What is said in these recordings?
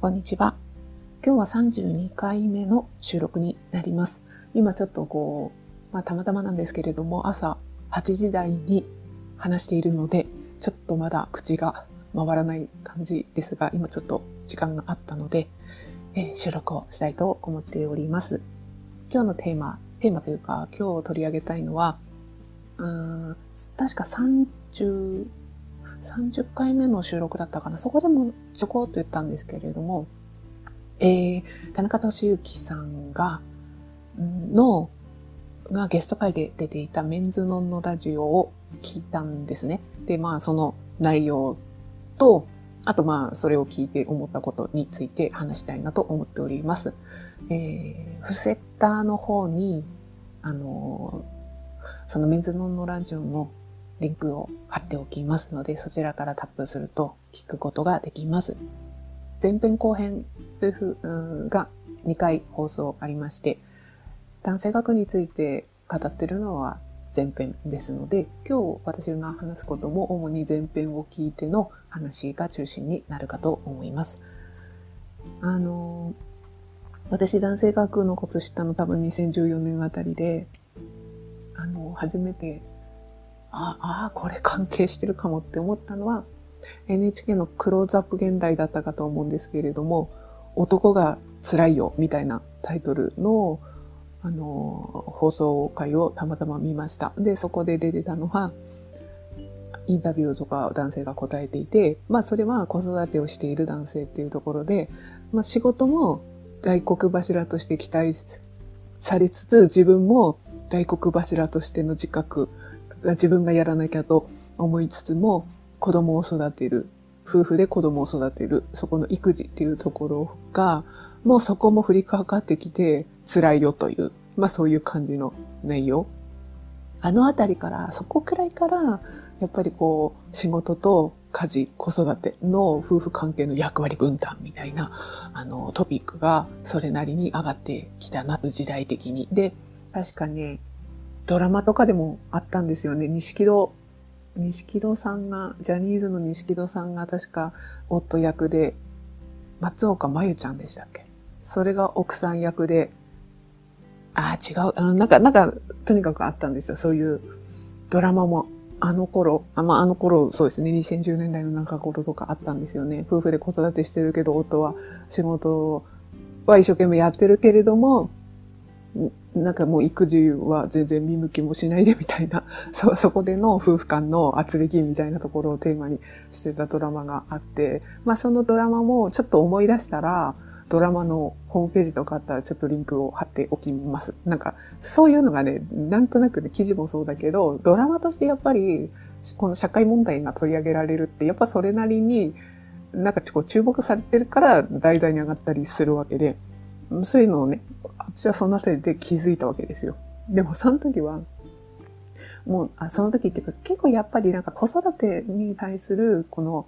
こんにちは。今日は32回目の収録になります。今ちょっとこう、まあたまたまなんですけれども、朝8時台に話しているので、ちょっとまだ口が回らない感じですが、今ちょっと時間があったので、え、収録をしたいと思っております。今日のテーマ、テーマというか今日取り上げたいのは、うん確か30、30回目の収録だったかな。そこでもちょこっと言ったんですけれども、えー、田中俊之さんが、の、がゲスト会で出ていたメンズノンのラジオを聞いたんですね。で、まあその内容と、あとまあそれを聞いて思ったことについて話したいなと思っております。えー、フセッターの方に、あのそのメンズノンのラジオのリンクを貼っておきますので、そちらからタップすると聞くことができます。前編後編というふうが2回放送ありまして、男性学について語ってるのは前編ですので、今日私が話すことも主に前編を聞いての話が中心になるかと思います。あの、私男性学のこと知ったの多分2014年あたりで、あの、初めてああ、これ関係してるかもって思ったのは、NHK のクローズアップ現代だったかと思うんですけれども、男が辛いよみたいなタイトルの、あの、放送回をたまたま見ました。で、そこで出てたのは、インタビューとか男性が答えていて、まあそれは子育てをしている男性っていうところで、まあ仕事も大黒柱として期待されつつ、自分も大黒柱としての自覚自分がやらなきゃと思いつつも、子供を育てる。夫婦で子供を育てる。そこの育児っていうところが、もうそこも降りかかってきて辛いよという、まあそういう感じの内容。あのあたりから、そこくらいから、やっぱりこう、仕事と家事、子育ての夫婦関係の役割分担みたいな、あの、トピックがそれなりに上がってきたな、時代的に。で、確かね、ドラマとかでもあったんですよね。錦戸、錦戸さんが、ジャニーズの錦戸さんが確か夫役で、松岡真優ちゃんでしたっけ？それが奥さん役で、ああ、違うあ。なんか、なんか、とにかくあったんですよ。そういうドラマも。あの頃、あまあ、あの頃、そうですね、2010年代の中頃とかあったんですよね。夫婦で子育てしてるけど、夫は仕事は一生懸命やってるけれども、なんかもう育児は全然見向きもしないでみたいな、そ、そこでの夫婦間の圧力みたいなところをテーマにしてたドラマがあって、まあそのドラマもちょっと思い出したら、ドラマのホームページとかあったらちょっとリンクを貼っておきます。なんか、そういうのがね、なんとなくね、記事もそうだけど、ドラマとしてやっぱり、この社会問題が取り上げられるって、やっぱそれなりに、なんか注目されてるから題材に上がったりするわけで、そういうのをね、私はそのあたりで気づいたわけですよ。でもその時は、もう、あその時っていうか結構やっぱりなんか子育てに対するこの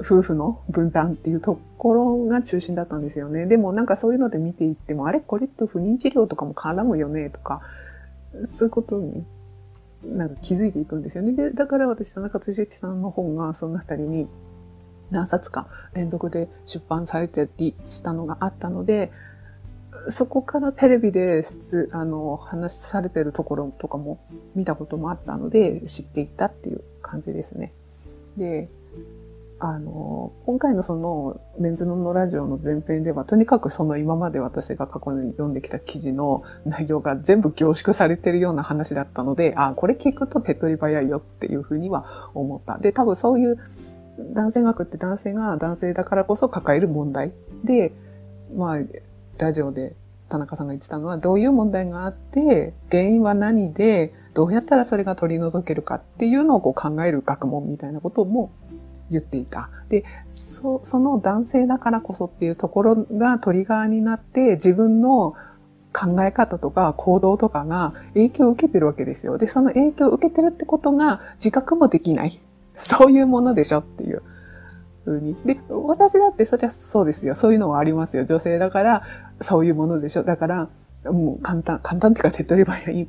夫婦の分担っていうところが中心だったんですよね。でもなんかそういうので見ていっても、あれ？これって不妊治療とかも絡むよねとか、そういうことになんか気づいていくんですよね。で、だから私、田中俊之さんの本がそのあたりに何冊か連続で出版されてしたのがあったので、そこからテレビであの話されてるところとかも見たこともあったので知っていったっていう感じですね。で、あの、今回のそのメンズノンのラジオの前編では、とにかくその今まで私が過去に読んできた記事の内容が全部凝縮されてるような話だったので、あ、これ聞くと手っ取り早いよっていうふうには思った。で、多分そういう男性学って男性が男性だからこそ抱える問題で、まあ、ラジオで田中さんが言ってたのは、どういう問題があって、原因は何で、どうやったらそれが取り除けるかっていうのをこう考える学問みたいなことも言っていた。で、そその男性だからこそっていうところがトリガーになって自分の考え方とか行動とかが影響を受けてるわけですよ。で、その影響を受けてるってことが自覚もできない。そういうものでしょっていう風に。で、私だってそりゃそうですよ。そういうのはありますよ。女性だからそういうものでしょ。だから、もう簡単、簡単っていうか手っ取り早い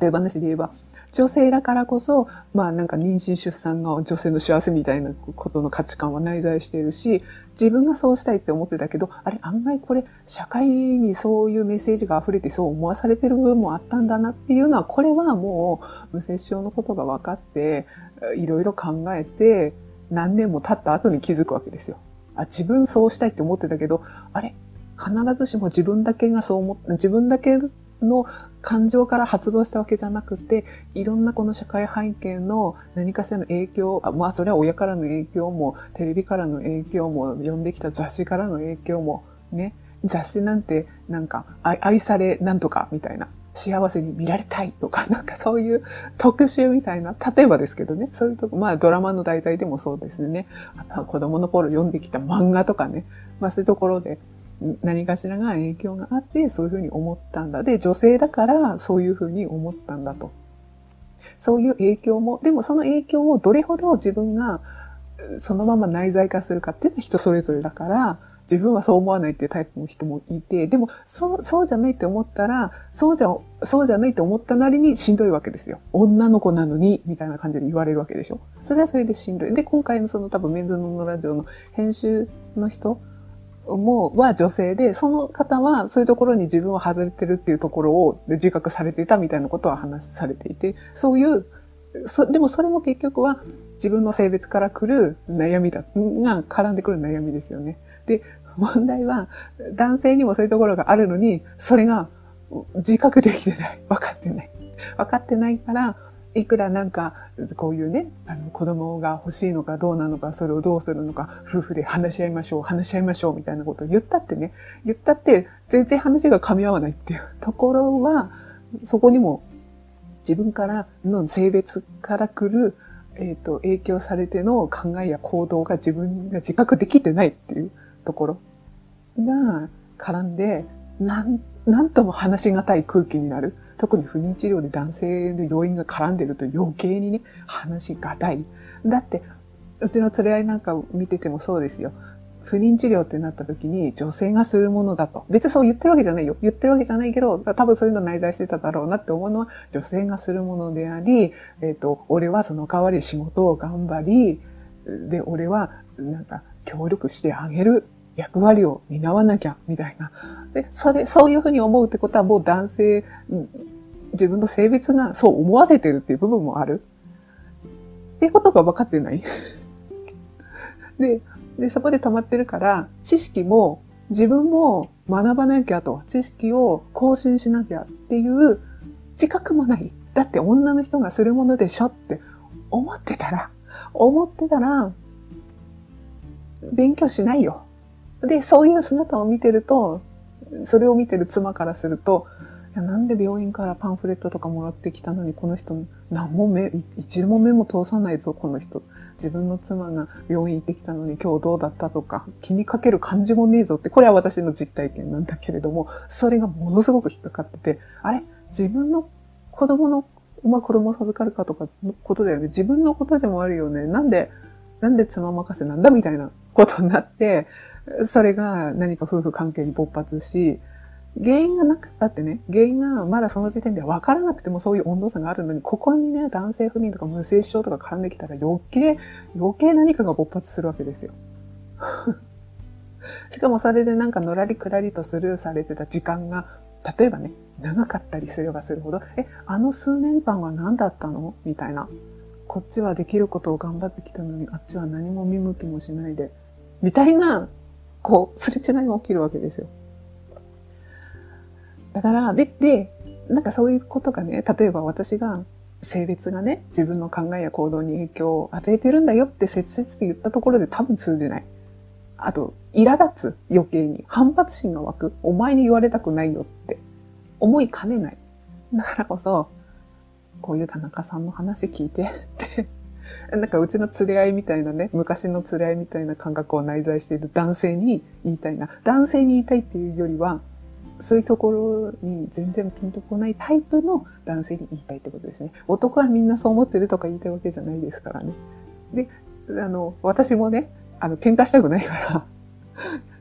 例え話で言えば、女性だからこそ、まあなんか妊娠出産が女性の幸せみたいなことの価値観は内在しているし、自分がそうしたいって思ってたけど、あれ案外これ社会にそういうメッセージが溢れてそう思わされてる部分もあったんだなっていうのは、これはもう無接症のことが分かって、いろいろ考えて、何年も経った後に気づくわけですよ。あ、自分そうしたいって思ってたけど、あれ？必ずしも自分だけがそう思って、自分だけの感情から発動したわけじゃなくて、いろんなこの社会背景の何かしらの影響、あまあそれは親からの影響も、テレビからの影響も、読んできた雑誌からの影響も、ね、雑誌なんてなんか愛されなんとかみたいな。幸せに見られたいとか、なんかそういう特集みたいな、例えばですけどね、そういうとこ、まあドラマの題材でもそうですね。子供の頃読んできた漫画とかね、まあそういうところで、何かしらが影響があって、そういうふうに思ったんだ。で、女性だからそういうふうに思ったんだと。そういう影響も、でもその影響をどれほど自分がそのまま内在化するかっていうのは人それぞれだから、自分はそう思わないっていうタイプの人もいて、でも、そう、そうじゃないって思ったら、そうじゃ、そうじゃないって思ったなりにしんどいわけですよ。女の子なのに、みたいな感じで言われるわけでしょ。それはそれでしんどい。で、今回のその多分メンズノノラジオの編集の人も、は女性で、その方はそういうところに自分は外れてるっていうところを自覚されていたみたいなことは話されていて、そういう、そでもそれも結局は自分の性別から来る悩みだ、が絡んでくる悩みですよね。で、問題は男性にもそういうところがあるのに、それが自覚できてない。分かってない。分かってないから、いくらなんか、こういうね、あの、子供が欲しいのかどうなのか、それをどうするのか、夫婦で話し合いましょう、話し合いましょう、みたいなことを言ったってね、言ったって、全然話が噛み合わないっていうところは、そこにも自分からの性別から来る、えっ、ー、と、影響されての考えや行動が自分が自覚できてないっていうところが絡んで、なん、なんとも話しがたい空気になる。特に不妊治療で男性の要因が絡んでると余計にね、話がたい。だって、うちの連れ合いなんか見ててもそうですよ。不妊治療ってなった時に女性がするものだと。別にそう言ってるわけじゃないよ。言ってるわけじゃないけど、多分そういうの内在してただろうなって思うのは女性がするものであり、えっ、ー、と、俺はその代わり仕事を頑張り、で、俺はなんか協力してあげる役割を担わなきゃ、みたいな。で、それ、そういうふうに思うってことはもう男性、自分の性別がそう思わせてるっていう部分もある。っていうことが分かってない。で、で、そこで止まってるから、知識も自分も学ばなきゃと、知識を更新しなきゃっていう自覚もない。だって女の人がするものでしょって思ってたら、思ってたら、勉強しないよ。で、そういう姿を見てると、それを見てる妻からすると、いやなんで病院からパンフレットとかもらってきたのに、この人、何も目、一度も目も通さないぞ、この人。自分の妻が病院行ってきたのに今日どうだったとか、気にかける感じもねえぞって、これは私の実体験なんだけれども、それがものすごく引っかかってて、あれ？自分の子供の、まあ子供を授かるかとかのことだよね。自分のことでもあるよね。なんで、なんで妻任せなんだみたいなことになって、それが何か夫婦関係に勃発し、原因がなかったってね、原因がまだその時点で分からなくてもそういう温度差があるのに、ここにね、男性不妊とか無精子症とか絡んできたら余計、余計何かが勃発するわけですよ。しかもそれでなんかのらりくらりとスルーされてた時間が、例えばね、長かったりすればするほど、え、あの数年間は何だったの？みたいな。こっちはできることを頑張ってきたのに、あっちは何も見向きもしないで、みたいなこう、すれ違いが起きるわけですよ。だから、で、で、なんかそういうことがね、例えば私が性別がね、自分の考えや行動に影響を与えてるんだよって切々と言ったところで多分通じない。あと、苛立つ余計に反発心が湧く。お前に言われたくないよって思いかねない。だからこそ、こういう田中さんの話聞いてってなんかうちの連れ合いみたいなね、昔の連れ合いみたいな感覚を内在している男性に言いたいな。男性に言いたいっていうよりは、そういうところに全然ピンとこないタイプの男性に言いたいってことですね。男はみんなそう思ってるとか言いたいわけじゃないですからね。で、あの、私もね、あの、喧嘩したくないか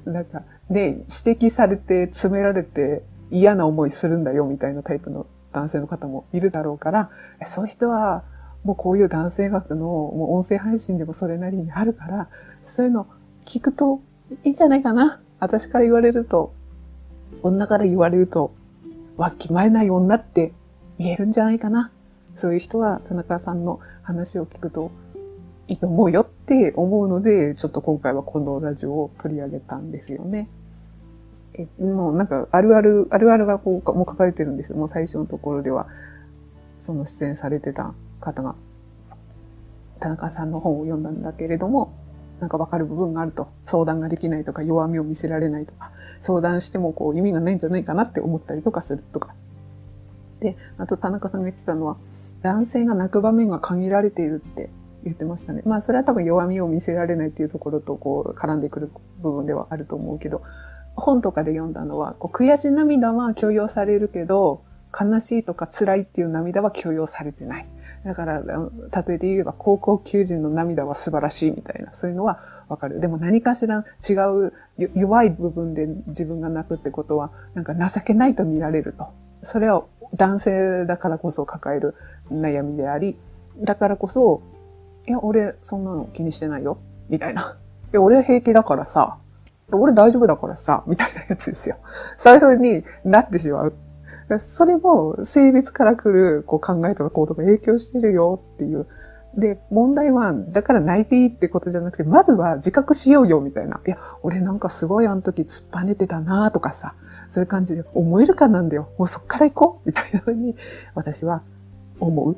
ら なんか、ね、指摘されて、詰められて嫌な思いするんだよみたいなタイプの男性の方もいるだろうから、そういう人はもうこういう男性学のもう音声配信でもそれなりにあるから、そういうの聞くといいんじゃないかな。私から言われると、女から言われると、わきまえない女って見えるんじゃないかな。そういう人は田中さんの話を聞くといいと思うよって思うので、ちょっと今回はこのラジオを取り上げたんですよね。え、もうなんかあるある、あるあるがこう、もう書かれてるんですよ。もう最初のところでは、その出演されてた方が、田中さんの本を読んだんだけれども、なんかわかる部分があると、相談ができないとか弱みを見せられないとか、相談してもこう意味がないんじゃないかなって思ったりとかするとか。で、あと田中さんが言ってたのは、男性が泣く場面が限られているって言ってましたね。まあそれは多分弱みを見せられないっていうところとこう絡んでくる部分ではあると思うけど、本とかで読んだのは、こう悔し涙は許容されるけど、悲しいとか辛いっていう涙は許容されてない。だから、例えて言えば高校球児の涙は素晴らしいみたいな、そういうのはわかる。でも何かしら違う弱い部分で自分が泣くってことは、なんか情けないと見られると。それは男性だからこそ抱える悩みであり、だからこそ、いや、俺そんなの気にしてないよ、みたいな。いや、俺平気だからさ、俺大丈夫だからさ、みたいなやつですよ。そういう風になってしまう。それも性別から来るこう考えとか行動が影響してるよっていう。で、問題は、だから泣いていいってことじゃなくて、まずは自覚しようよ、みたいな。いや、俺なんかすごいあの時突っぱねてたなとかさ、そういう感じで思えるかなんだよ。もうそっから行こうみたいな風に、私は思う。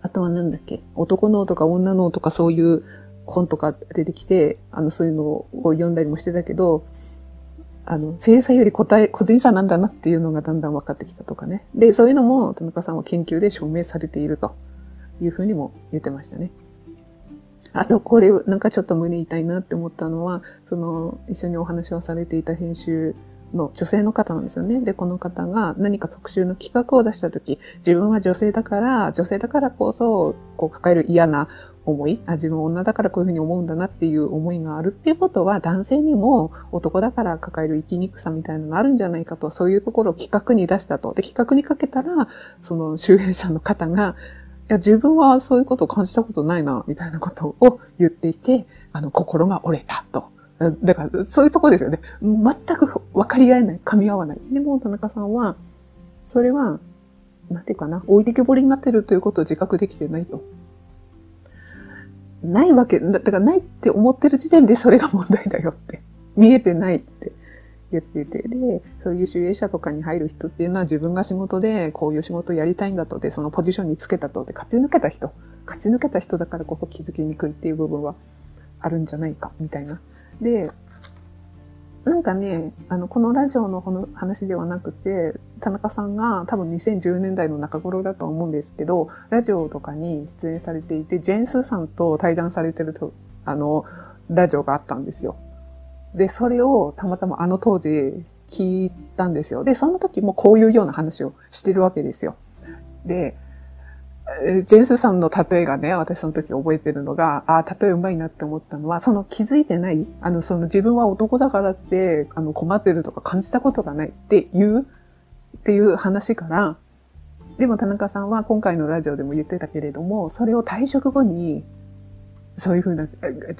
あとはなんだっけ？男のとか女のとかそういう本とか出てきて、あの、そういうのを読んだりもしてたけど、あの、精査より答え、個人差なんだなっていうのがだんだん分かってきたとかね。で、そういうのも田中さんは研究で証明されているというふうにも言ってましたね。あと、これ、なんかちょっと胸痛いなって思ったのは、その、一緒にお話をされていた編集の女性の方なんですよね。で、この方が何か特集の企画を出したとき、自分は女性だから、女性だからこそ、こう抱える嫌な思いあ、自分女だからこういうふうに思うんだなっていう思いがあるっていうことは男性にも男だから抱える生きにくさみたいなのがあるんじゃないかと、そういうところを企画に出したと。で、企画にかけたら、その周辺者の方が、いや、自分はそういうことを感じたことないな、みたいなことを言っていて、あの、心が折れたと。だから、そういうとこですよね。全く分かり合えない、噛み合わない。でも、田中さんは、それは、なんていうかな、置いてけぼりになってるということを自覚できてないと。ないわけ、だからないって思ってる時点でそれが問題だよって。見えてないって言ってて。で、そういう集英者とかに入る人っていうのは自分が仕事でこういう仕事をやりたいんだとで、そのポジションにつけたとで、勝ち抜けた人、勝ち抜けた人だからこそ気づきにくいっていう部分はあるんじゃないか、みたいな。で、なんかね、あの、このラジオのこの話ではなくて、田中さんが多分2010年代の中頃だと思うんですけど、ラジオとかに出演されていて、ジェン・スーさんと対談されてると、あの、ラジオがあったんですよ。で、それをたまたまあの当時聞いたんですよ。で、その時もこういうような話をしてるわけですよ。で、ジェンスさんの例えがね、私その時覚えてるのが、ああ、例えうまいなって思ったのは、その気づいてない、あの、その自分は男だからって、あの、困ってるとか感じたことがないっていう、っていう話から、でも田中さんは今回のラジオでも言ってたけれども、それを退職後にそういうふうな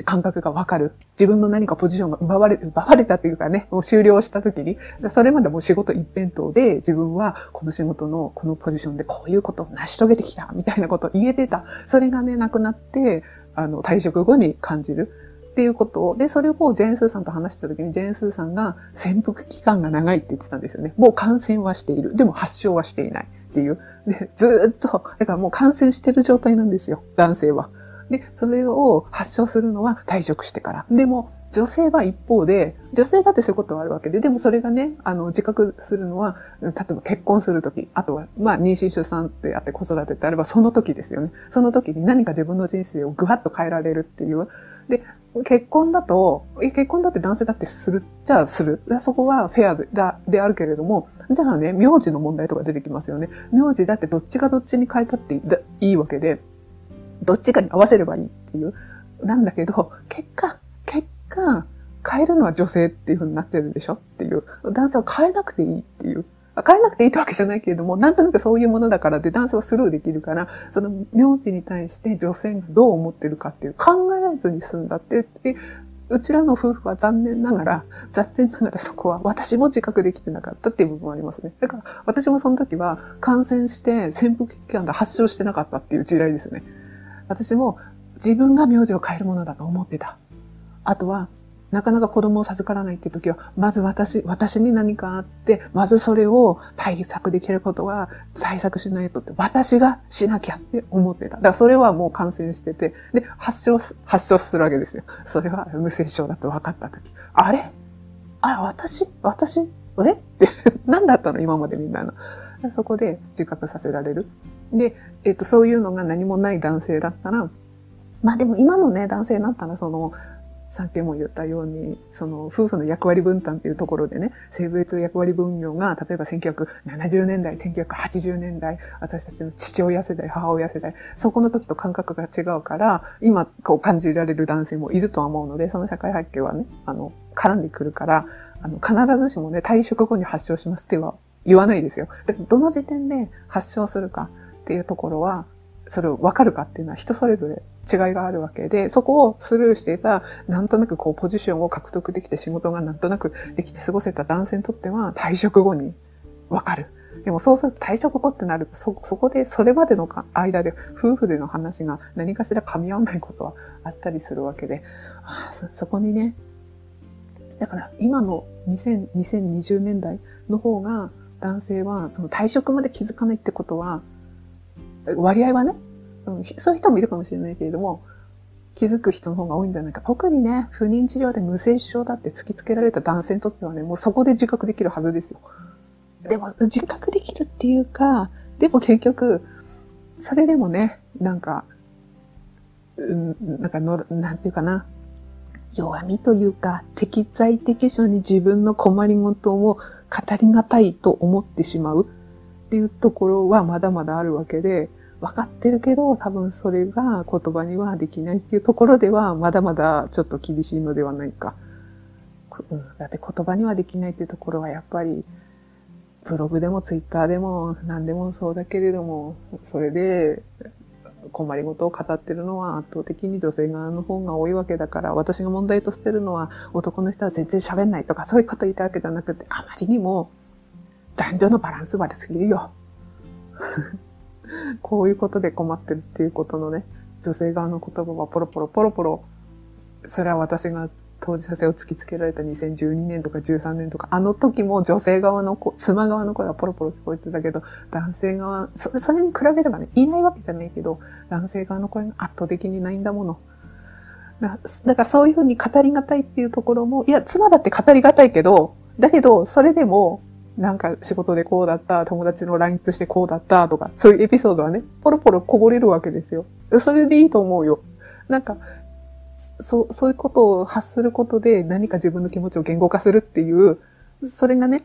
感覚がわかる。自分の何かポジションが奪われ、奪われたというかね、もう終了した時に、それまでもう仕事一辺倒で自分はこの仕事のこのポジションでこういうことを成し遂げてきた、みたいなことを言えてた。それがね、なくなって、あの、退職後に感じる。っていうことを、で、それをジェーンスーさんと話してた時に、ジェーンスーさんが潜伏期間が長いって言ってたんですよね。もう感染はしている。でも発症はしていないっていう。で、ずっと、だからもう感染してる状態なんですよ。男性は。で、それを発症するのは退職してから。でも、女性は一方で、女性だってそういうことはあるわけで、でもそれがね、あの、自覚するのは、例えば結婚するとき、あとは、まあ、妊娠出産ってあって子育てってあれば、その時ですよね。その時に何か自分の人生をぐわっと変えられるっていう。で、結婚だと、結婚だって男性だってする、じゃあする。そこはフェアでであるけれども、じゃあね、名字の問題とか出てきますよね。名字だってどっちがどっちに変えたっていいわけで、どっちかに合わせればいいっていう。なんだけど、結果、結果、変えるのは女性っていう風になってるでしょっていう。男性は変えなくていいっていう。変えなくていいってわけじゃないけれども、なんとなくそういうものだからで男性はスルーできるから、その名字に対して女性がどう思ってるかっていう考えずに済んだって言って、うちらの夫婦は残念ながら、残念ながらそこは私も自覚できてなかったっていう部分もありますね。だから私もその時は感染して潜伏期間で発症してなかったっていう時代ですね。私も自分が名字を変えるものだと思ってた。あとはなかなか子供を授からないって時は、まず私、私に何かあって、まずそれを対策できることは対策しないとって、私がしなきゃって思ってた。だからそれはもう感染してて、で、発症、発症するわけですよ。それは無接症だと分かった時。あれ？あれ、私？私？あれ？って、何だったの？今までみたいな。そこで自覚させられる。で、えっと、そういうのが何もない男性だったら、まあでも今のね、男性になったら、その、さっきも言ったように、その夫婦の役割分担っていうところでね、性別役割分業が、例えば1970年代、1980年代、私たちの父親世代、母親世代、そこの時と感覚が違うから、今こう感じられる男性もいるとは思うので、その社会背景はね、あの、絡んでくるから、あの、必ずしもね、退職後に発症しますっては言わないですよ。どの時点で発症するかっていうところは、それを分かるかっていうのは人それぞれ違いがあるわけで、そこをスルーしていた、なんとなくこうポジションを獲得できて仕事がなんとなくできて過ごせた男性にとっては退職後に分かる。でもそうすると退職後ってなると、そ、そこでそれまでの間で夫婦での話が何かしら噛み合わないことはあったりするわけで、あそそこにね、だから今の2000 2020年代の方が男性はその退職まで気づかないってことは割合はね、うん、そういう人もいるかもしれないけれども、気づく人の方が多いんじゃないか。特にね、不妊治療で無精子症だって突きつけられた男性にとってはね、もうそこで自覚できるはずですよ。でも、自覚できるっていうか、でも結局、それでもね、なんか、うん、なんかの、なんていうかな、弱みというか、適材適所に自分の困りごとを語りがたいと思ってしまう。っていうところはまだまだあるわけで、分かってるけど、多分それが言葉にはできないっていうところでは、まだまだちょっと厳しいのではないか。うん、だって言葉にはできないっていうところはやっぱり、ブログでもツイッターでも何でもそうだけれども、それで困りごとを語ってるのは圧倒的に女性側の方が多いわけだから、私が問題としてるのは男の人は全然喋んないとかそういうこと言いたわけじゃなくて、あまりにも男女のバランス悪すぎるよ。こういうことで困ってるっていうことのね、女性側の言葉はポロポロポロポロ、それは私が当事者性を突きつけられた2012年とか13年とか、あの時も女性側の子、妻側の声はポロポロ聞こえてたけど、男性側、そそれに比べればね、いないわけじゃないけど、男性側の声が圧倒的にないんだもの。だだからそういうふうに語りがたいっていうところも、いや、妻だって語りがたいけど、だけど、それでも、なんか仕事でこうだった、友達の LINE としてこうだったとか、そういうエピソードはね、ポロポロこぼれるわけですよ。それでいいと思うよ。なんか、そう、そういうことを発することで何か自分の気持ちを言語化するっていう、それがね、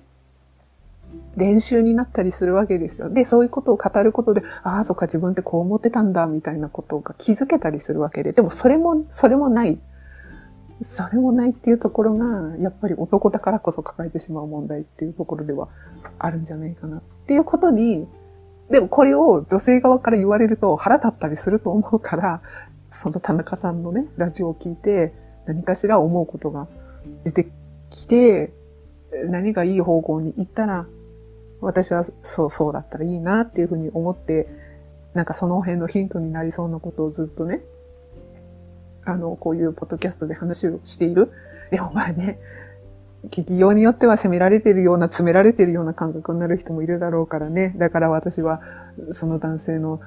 練習になったりするわけですよ。で、そういうことを語ることで、ああ、そっか、自分ってこう思ってたんだ、みたいなことが気づけたりするわけで、でもそれも、それもない。それもないっていうところが、やっぱり男だからこそ抱えてしまう問題っていうところではあるんじゃないかなっていうことに、でもこれを女性側から言われると腹立ったりすると思うから、その田中さんのね、ラジオを聞いて何かしら思うことが出てきて、何がいい方向に行ったら、私はそうそうだったらいいなっていうふうに思って、なんかその辺のヒントになりそうなことをずっとね、あの、こういうポッドキャストで話をしている。でもまあね、企業によっては責められてるような、詰められてるような感覚になる人もいるだろうからね。だから私は、その男性の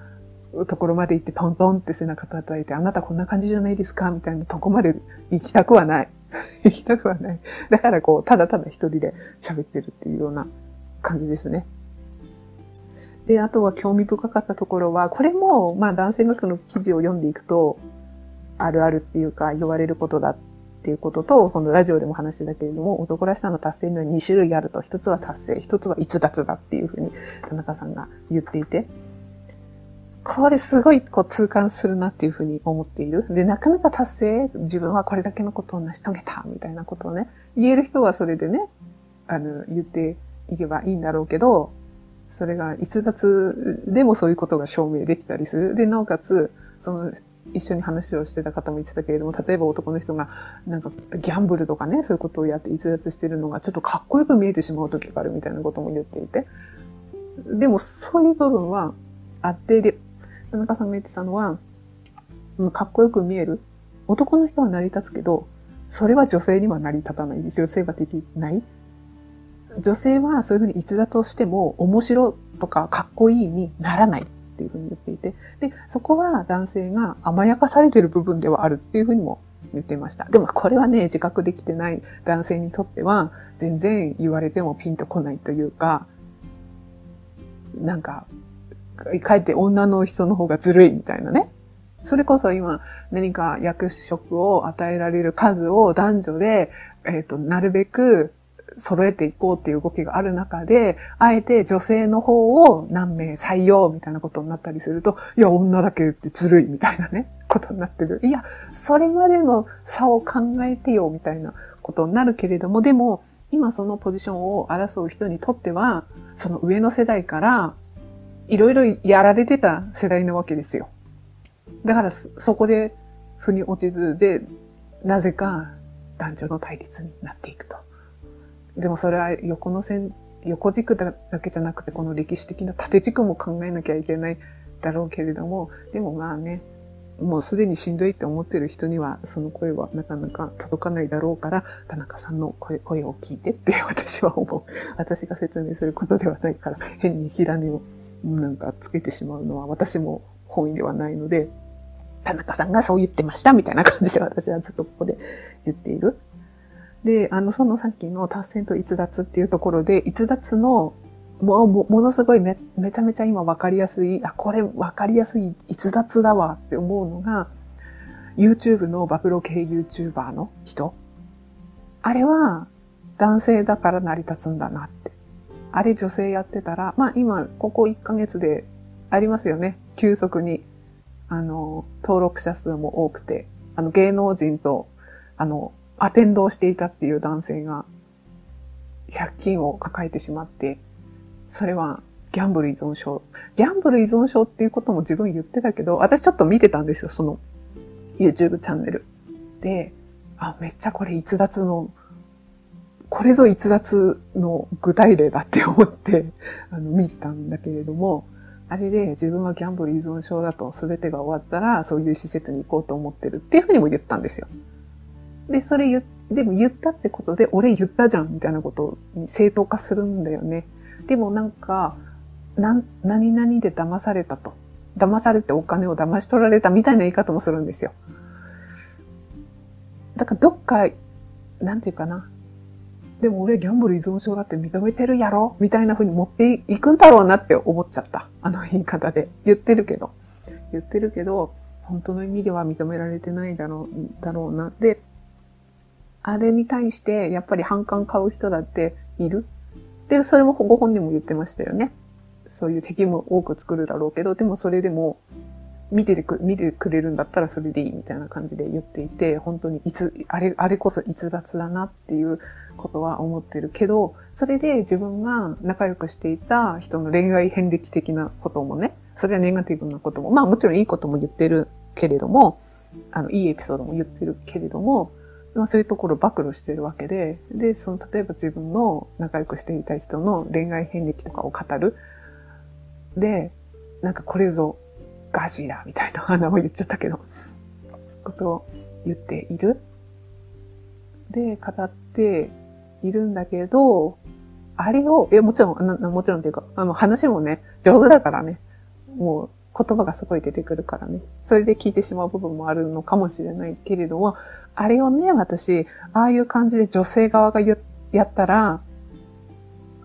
ところまで行ってトントンって背中叩いて、あなたこんな感じじゃないですかみたいなとこまで行きたくはない。行きたくはない。だからこう、ただただ一人で喋ってるっていうような感じですね。で、あとは興味深かったところは、これも、まあ男性学の記事を読んでいくと、あるあるっていうか言われることだっていうことと、このラジオでも話してたけれども、男らしさの達成には2種類あると。一つは達成、一つは逸脱だっていうふうに田中さんが言っていて、これすごいこう痛感するなっていうふうに思っている。で、なかなか達成、自分はこれだけのことを成し遂げたみたいなことをね、言える人はそれでね、あの、言っていけばいいんだろうけど、それが逸脱でもそういうことが証明できたりする。で、なおかつ、その、一緒に話をしてた方も言ってたけれども、例えば男の人が、なんか、ギャンブルとかね、そういうことをやって逸脱してるのが、ちょっとかっこよく見えてしまう時があるみたいなことも言っていて。でも、そういう部分はあって、で、田中さんが言ってたのは、かっこよく見える。男の人は成り立つけど、それは女性には成り立たない。女性はできない。女性はそういうふうに逸脱しても面白とかかっこいいにならないっていうふうに言っていて、で、そこは男性が甘やかされてる部分ではあるっていうふうにも言っていました。でもこれはね、自覚できてない男性にとっては全然言われてもピンとこないというか、なんか、かえって女の人の方がずるいみたいなね。それこそ今何か役職を与えられる数を男女で、えっ、ー、と、なるべく揃えていこうっていう動きがある中で、あえて女性の方を何名採用みたいなことになったりすると、いや、女だけ言ってずるいみたいなね、ことになってる。いや、それまでの差を考えてよみたいなことになるけれども、でも、今そのポジションを争う人にとっては、その上の世代から、いろいろやられてた世代なわけですよ。だからそこで腑に落ちずで、なぜか男女の対立になっていくと。でもそれは横の線、横軸だけじゃなくて、この歴史的な縦軸も考えなきゃいけないだろうけれども、でもまあね、もうすでにしんどいって思ってる人には、その声はなかなか届かないだろうから、田中さんの声声を聞いてって私は思う。私が説明することではないから、変に火種をなんかつけてしまうのは私も本意ではないので、田中さんがそう言ってましたみたいな感じで私はずっとここで言っている。で、あの、そのさっきの達成と逸脱っていうところで、逸脱のもう、ものすごいめ、めちゃめちゃ今わかりやすい、あ、これわかりやすい逸脱だわって思うのが、YouTube の暴露系 YouTuber の人。あれは男性だから成り立つんだなって。あれ女性やってたら、まあ今、ここ1ヶ月でありますよね。急速に、あの、登録者数も多くて、あの、芸能人と、あの、アテンドをしていたっていう男性が、借金を抱えてしまって、それはギャンブル依存症。ギャンブル依存症っていうことも自分言ってたけど、私ちょっと見てたんですよ、その YouTube チャンネル。で、あ、めっちゃこれ逸脱の、これぞ逸脱の具体例だって思って あの見たんだけれども、あれで自分はギャンブル依存症だと全てが終わったらそういう施設に行こうと思ってるっていうふうにも言ったんですよ。で、それ言、でも言ったってことで、俺言ったじゃんみたいなことに正当化するんだよね。でもなんか、な、何々で騙されたと。騙されてお金を騙し取られたみたいな言い方もするんですよ。だからどっか、なんていうかな。でも俺ギャンブル依存症だって認めてるやろ？みたいな風に持っていくんだろうなって思っちゃった。あの言い方で。言ってるけど。言ってるけど、本当の意味では認められてないだろう、だろうな。で、あれに対してやっぱり反感買う人だっている？で、それもご本人も言ってましたよね。そういう敵も多く作るだろうけど、でもそれでも見ててく、見てくれるんだったらそれでいいみたいな感じで言っていて、本当にいつ、あれ、あれこそ逸脱だなっていうことは思ってるけど、それで自分が仲良くしていた人の恋愛遍歴的なこともね、それはネガティブなことも、まあもちろんいいことも言ってるけれども、あの、いいエピソードも言ってるけれども、まあそういうところを暴露してるわけで、で、その、例えば自分の仲良くしていた人の恋愛遍歴とかを語る。で、なんかこれぞガジラみたいな花を言っちゃったけど、ことを言っている。で、語っているんだけど、あれを、え、もちろん、もちろんっていうか、あの話もね、上手だからね、もう言葉がすごい出てくるからね。それで聞いてしまう部分もあるのかもしれないけれども、あれをね、私、ああいう感じで女性側がやったら、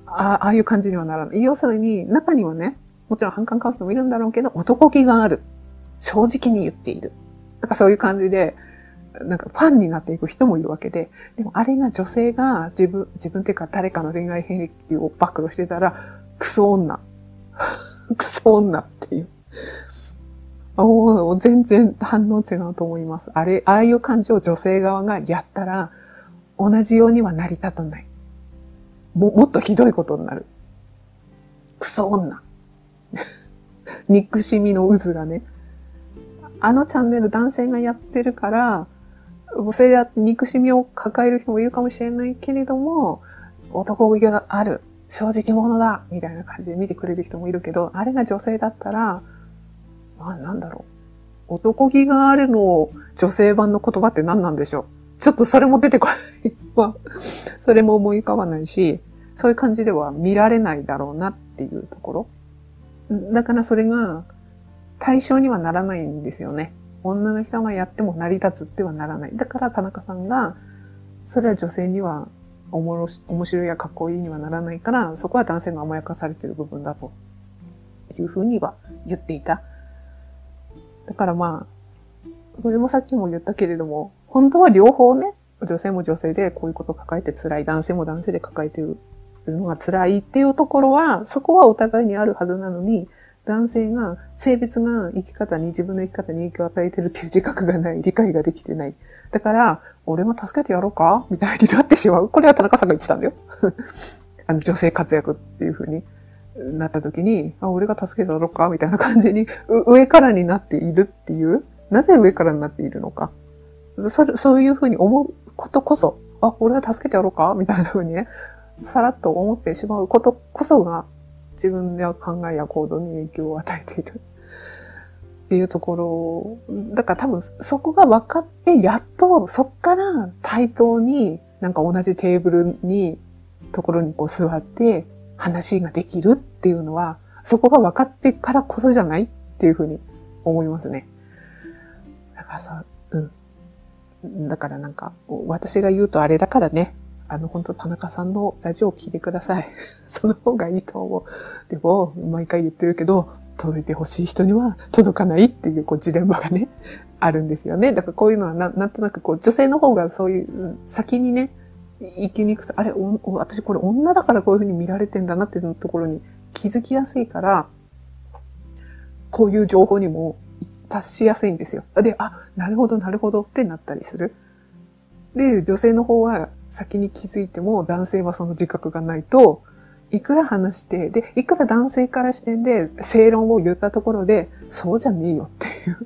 ああいう感じにはならない。要するに、中にはね、もちろん反感買う人もいるんだろうけど、男気がある。正直に言っている。なんかそういう感じで、なんかファンになっていく人もいるわけで、でもあれが女性が自分、自分っていうか誰かの恋愛遍歴を暴露してたら、クソ女。クソ女っていう。お全然反応違うと思います。あれ、ああいう感じを女性側がやったら、同じようには成り立たない。も、もっとひどいことになる。クソ女。憎しみの渦がね。あのチャンネル男性がやってるから、それやって憎しみを抱える人もいるかもしれないけれども、男気がある。正直者だみたいな感じで見てくれる人もいるけど、あれが女性だったら、まあなんだろう。男気があるの女性版の言葉って何なんでしょうちょっとそれも出てこない。まあ、それも思い浮かばないし、そういう感じでは見られないだろうなっていうところ。だからそれが対象にはならないんですよね。女の人がやっても成り立つってはならない。だから田中さんが、それは女性にはおもろし、面白いやかっこいいにはならないから、そこは男性が甘やかされてる部分だというふうには言っていた。だからまあ、これもさっきも言ったけれども、本当は両方ね、女性も女性でこういうことを抱えて辛い、男性も男性で抱えてるのが辛いっていうところは、そこはお互いにあるはずなのに、男性が、性別が生き方に、自分の生き方に影響を与えてるっていう自覚がない、理解ができてない。だから、俺も助けてやろうか？みたいになってしまう。これは田中さんが言ってたんだよ。あの、女性活躍っていう風になった時に、あ、俺が助けてやろうか？みたいな感じに、上からになっているっていう、なぜ上からになっているのか。そそういう風に思うことこそ、あ、俺が助けてやろうか？みたいな風にね、さらっと思ってしまうことこそが自分の考えや行動に影響を与えているっていうところ、だから多分そこが分かって、やっとそっから対等になんか同じテーブルに、ところにこう座って話ができるっていうのは、そこが分かってからこそじゃないっていうふうに思いますね。だからさ、うん。だからなんか、私が言うとあれだからね、あの、本当田中さんのラジオを聞いてください。その方がいいと思う。でも、毎回言ってるけど、届いてほしい人には届かないっていうこうジレンマがね、あるんですよね。だからこういうのはななんとなくこう女性の方がそういう先にね、生きにくさ、あれ、私これ女だからこういう風に見られてんだなっていうところに気づきやすいから、こういう情報にも達しやすいんですよ。で、あ、なるほど、なるほどってなったりする。で、女性の方は先に気づいても男性はその自覚がないと、いくら話して、で、いくら男性から視点で正論を言ったところで、そうじゃねえよっていう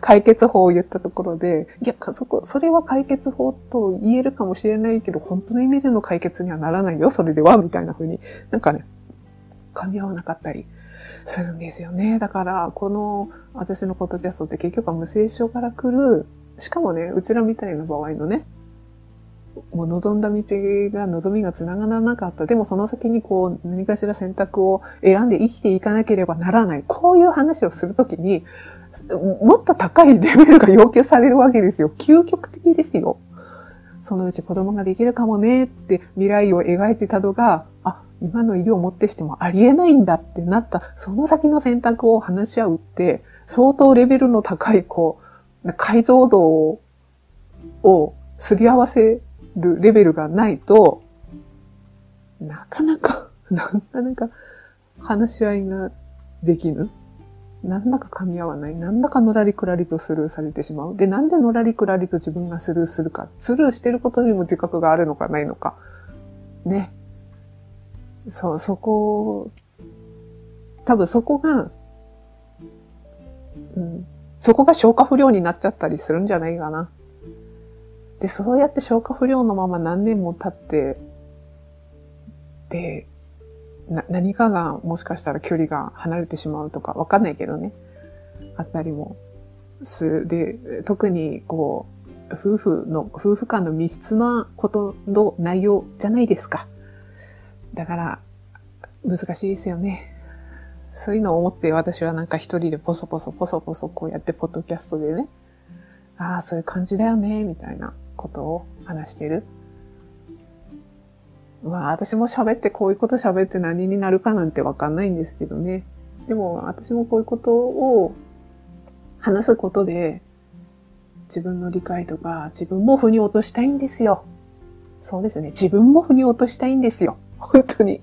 解決法を言ったところで、いや、そこ、それは解決法と言えるかもしれないけど、本当の意味での解決にはならないよ、それでは、みたいな風に、なんかね、噛み合わなかったりするんですよね。だから、この、私のポッドキャストって結局は無声症から来る、しかもね、うちらみたいな場合のね、もう望んだ道が、望みが繋がらなかった。でもその先にこう、何かしら選択を選んで生きていかなければならない。こういう話をするときに、もっと高いレベルが要求されるわけですよ。究極的ですよ。そのうち子供ができるかもねって未来を描いてたのが、あ、今の医療をもってしてもありえないんだってなった、その先の選択を話し合うって、相当レベルの高い、こう、解像度をすり合わせるレベルがないと、なかなか、なかなか話し合いができぬ。なんだか噛み合わない。なんだかのらりくらりとスルーされてしまう。で、なんでのらりくらりと自分がスルーするか。スルーしてることにも自覚があるのかないのか。ね。そう、そこ、多分そこが、うん、そこが消化不良になっちゃったりするんじゃないかな。で、そうやって消化不良のまま何年も経って、で、な、何かがもしかしたら距離が離れてしまうとかわかんないけどね。あったりもする。で、特にこう、夫婦の、夫婦間の密室なことの内容じゃないですか。だから、難しいですよね。そういうのを思って私はなんか一人でポソポソポソポソこうやってポッドキャストでね、ああ、そういう感じだよね、みたいなことを話してる。まあ私も喋ってこういうこと喋って何になるかなんてわかんないんですけどね。でも私もこういうことを話すことで自分の理解とか自分も腑に落としたいんですよ。そうですね。自分も腑に落としたいんですよ。本当に。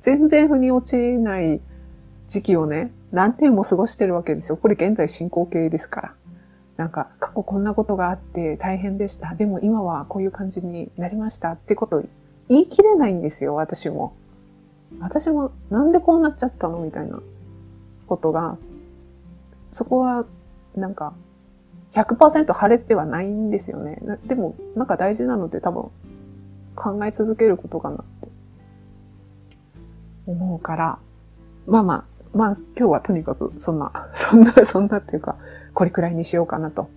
全然腑に落ちない時期をね、何年も過ごしてるわけですよ。これ現在進行形ですから。なんか、過去こんなことがあって大変でした。でも今はこういう感じになりましたってことを言い切れないんですよ、私も。私もなんでこうなっちゃったのみたいなことが、そこはなんか100%晴れてはないんですよね。でもなんか大事なので多分考え続けることかなって思うから、まあまあ、まあ今日はとにかくそんな、そんな、そんなっていうか、これくらいにしようかなと。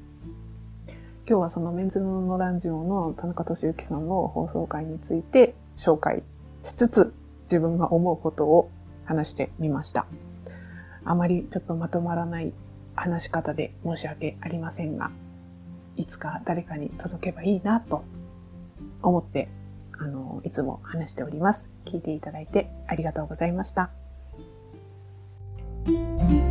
今日はそのメンズのランジオの田中俊之さんの放送回について紹介しつつ自分が思うことを話してみました。あまりちょっとまとまらない話し方で申し訳ありませんが、いつか誰かに届けばいいなと思って、あの、いつも話しております。聞いていただいてありがとうございました。Thank you.